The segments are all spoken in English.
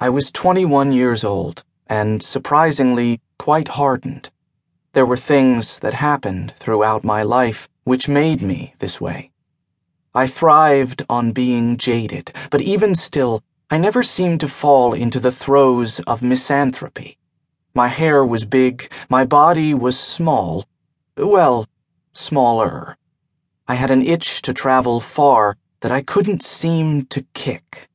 I was 21 years old and surprisingly quite hardened. There were things that happened throughout my life which made me this way. I thrived on being jaded, but even still, I never seemed to fall into the throes of misanthropy. My hair was big, my body was small, well, smaller. I had an itch to travel far that I couldn't seem to kick.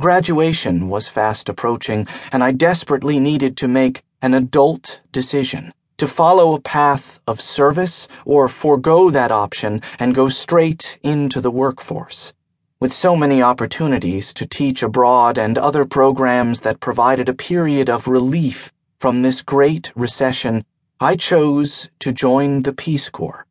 Graduation was fast approaching, and I desperately needed to make an adult decision to follow a path of service or forego that option and go straight into the workforce. With so many opportunities to teach abroad and other programs that provided a period of relief from this great recession, I chose to join the Peace Corps.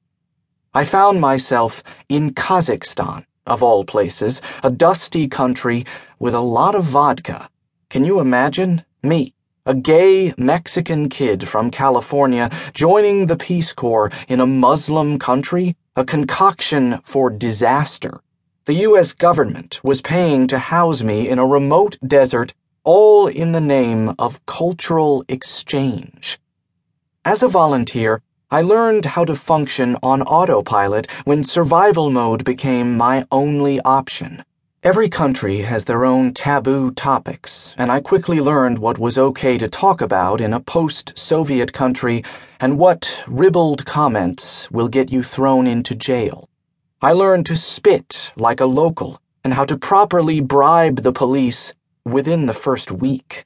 I found myself in Kazakhstan, of all places, a dusty country with a lot of vodka. Can you imagine? Me, a gay Mexican kid from California, joining the Peace Corps in a Muslim country? A concoction for disaster. The U.S. government was paying to house me in a remote desert, all in the name of cultural exchange. As a volunteer, I learned how to function on autopilot when survival mode became my only option. Every country has their own taboo topics, and I quickly learned what was okay to talk about in a post Soviet country and what ribald comments will get you thrown into jail. I learned to spit like a local and how to properly bribe the police within the first week.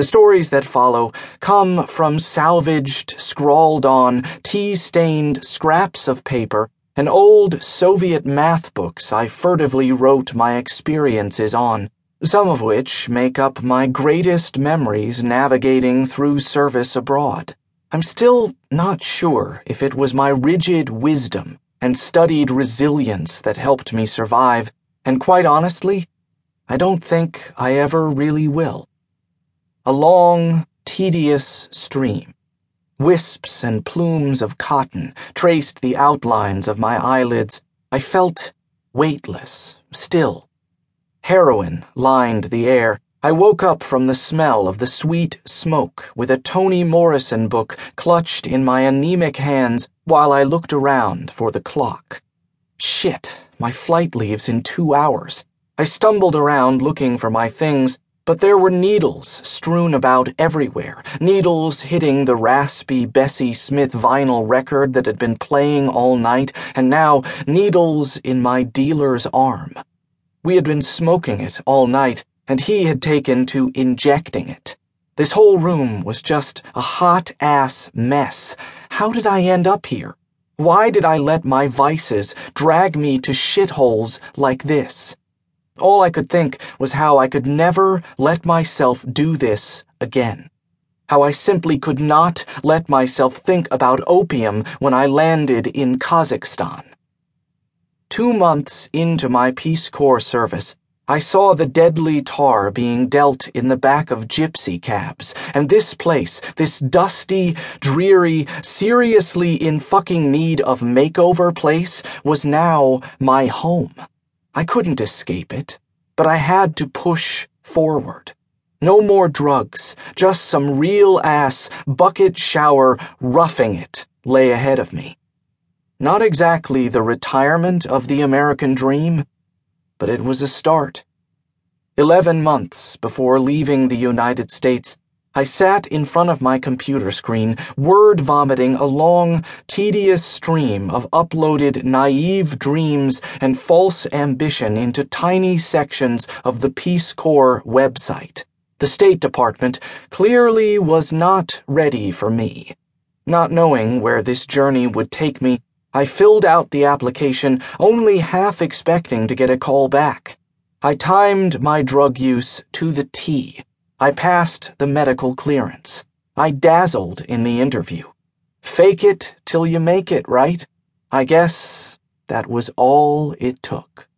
The stories that follow come from salvaged, scrawled on, tea stained scraps of paper and old Soviet math books I furtively wrote my experiences on, some of which make up my greatest memories navigating through service abroad. I'm still not sure if it was my rigid wisdom and studied resilience that helped me survive, and quite honestly, I don't think I ever really will. A long, tedious stream. Wisps and plumes of cotton traced the outlines of my eyelids. I felt weightless, still. Heroin lined the air. I woke up from the smell of the sweet smoke with a Toni Morrison book clutched in my anemic hands while I looked around for the clock. Shit, my flight leaves in two hours. I stumbled around looking for my things, but there were needles strewn about everywhere, needles hitting the raspy Bessie Smith vinyl record that had been playing all night, and now needles in my dealer's arm. We had been smoking it all night, and he had taken to injecting it. This whole room was just a hot ass mess. How did I end up here? Why did I let my vices drag me to shitholes like this? All I could think was how I could never let myself do this again. How I simply could not let myself think about opium when I landed in Kazakhstan. Two months into my Peace Corps service, I saw the deadly tar being dealt in the back of gypsy cabs, and this place, this dusty, dreary, seriously in fucking need of makeover place, was now my home. I couldn't escape it, but I had to push forward. No more drugs, just some real ass bucket shower roughing it lay ahead of me. Not exactly the retirement of the American dream but it was a start. Eleven months before leaving the United States, I sat in front of my computer screen, word vomiting a long, tedious stream of uploaded naive dreams and false ambition into tiny sections of the Peace Corps website. The State Department clearly was not ready for me. Not knowing where this journey would take me, I filled out the application, only half expecting to get a call back. I timed my drug use to the T. I passed the medical clearance. I dazzled in the interview. Fake it till you make it, right? I guess that was all it took.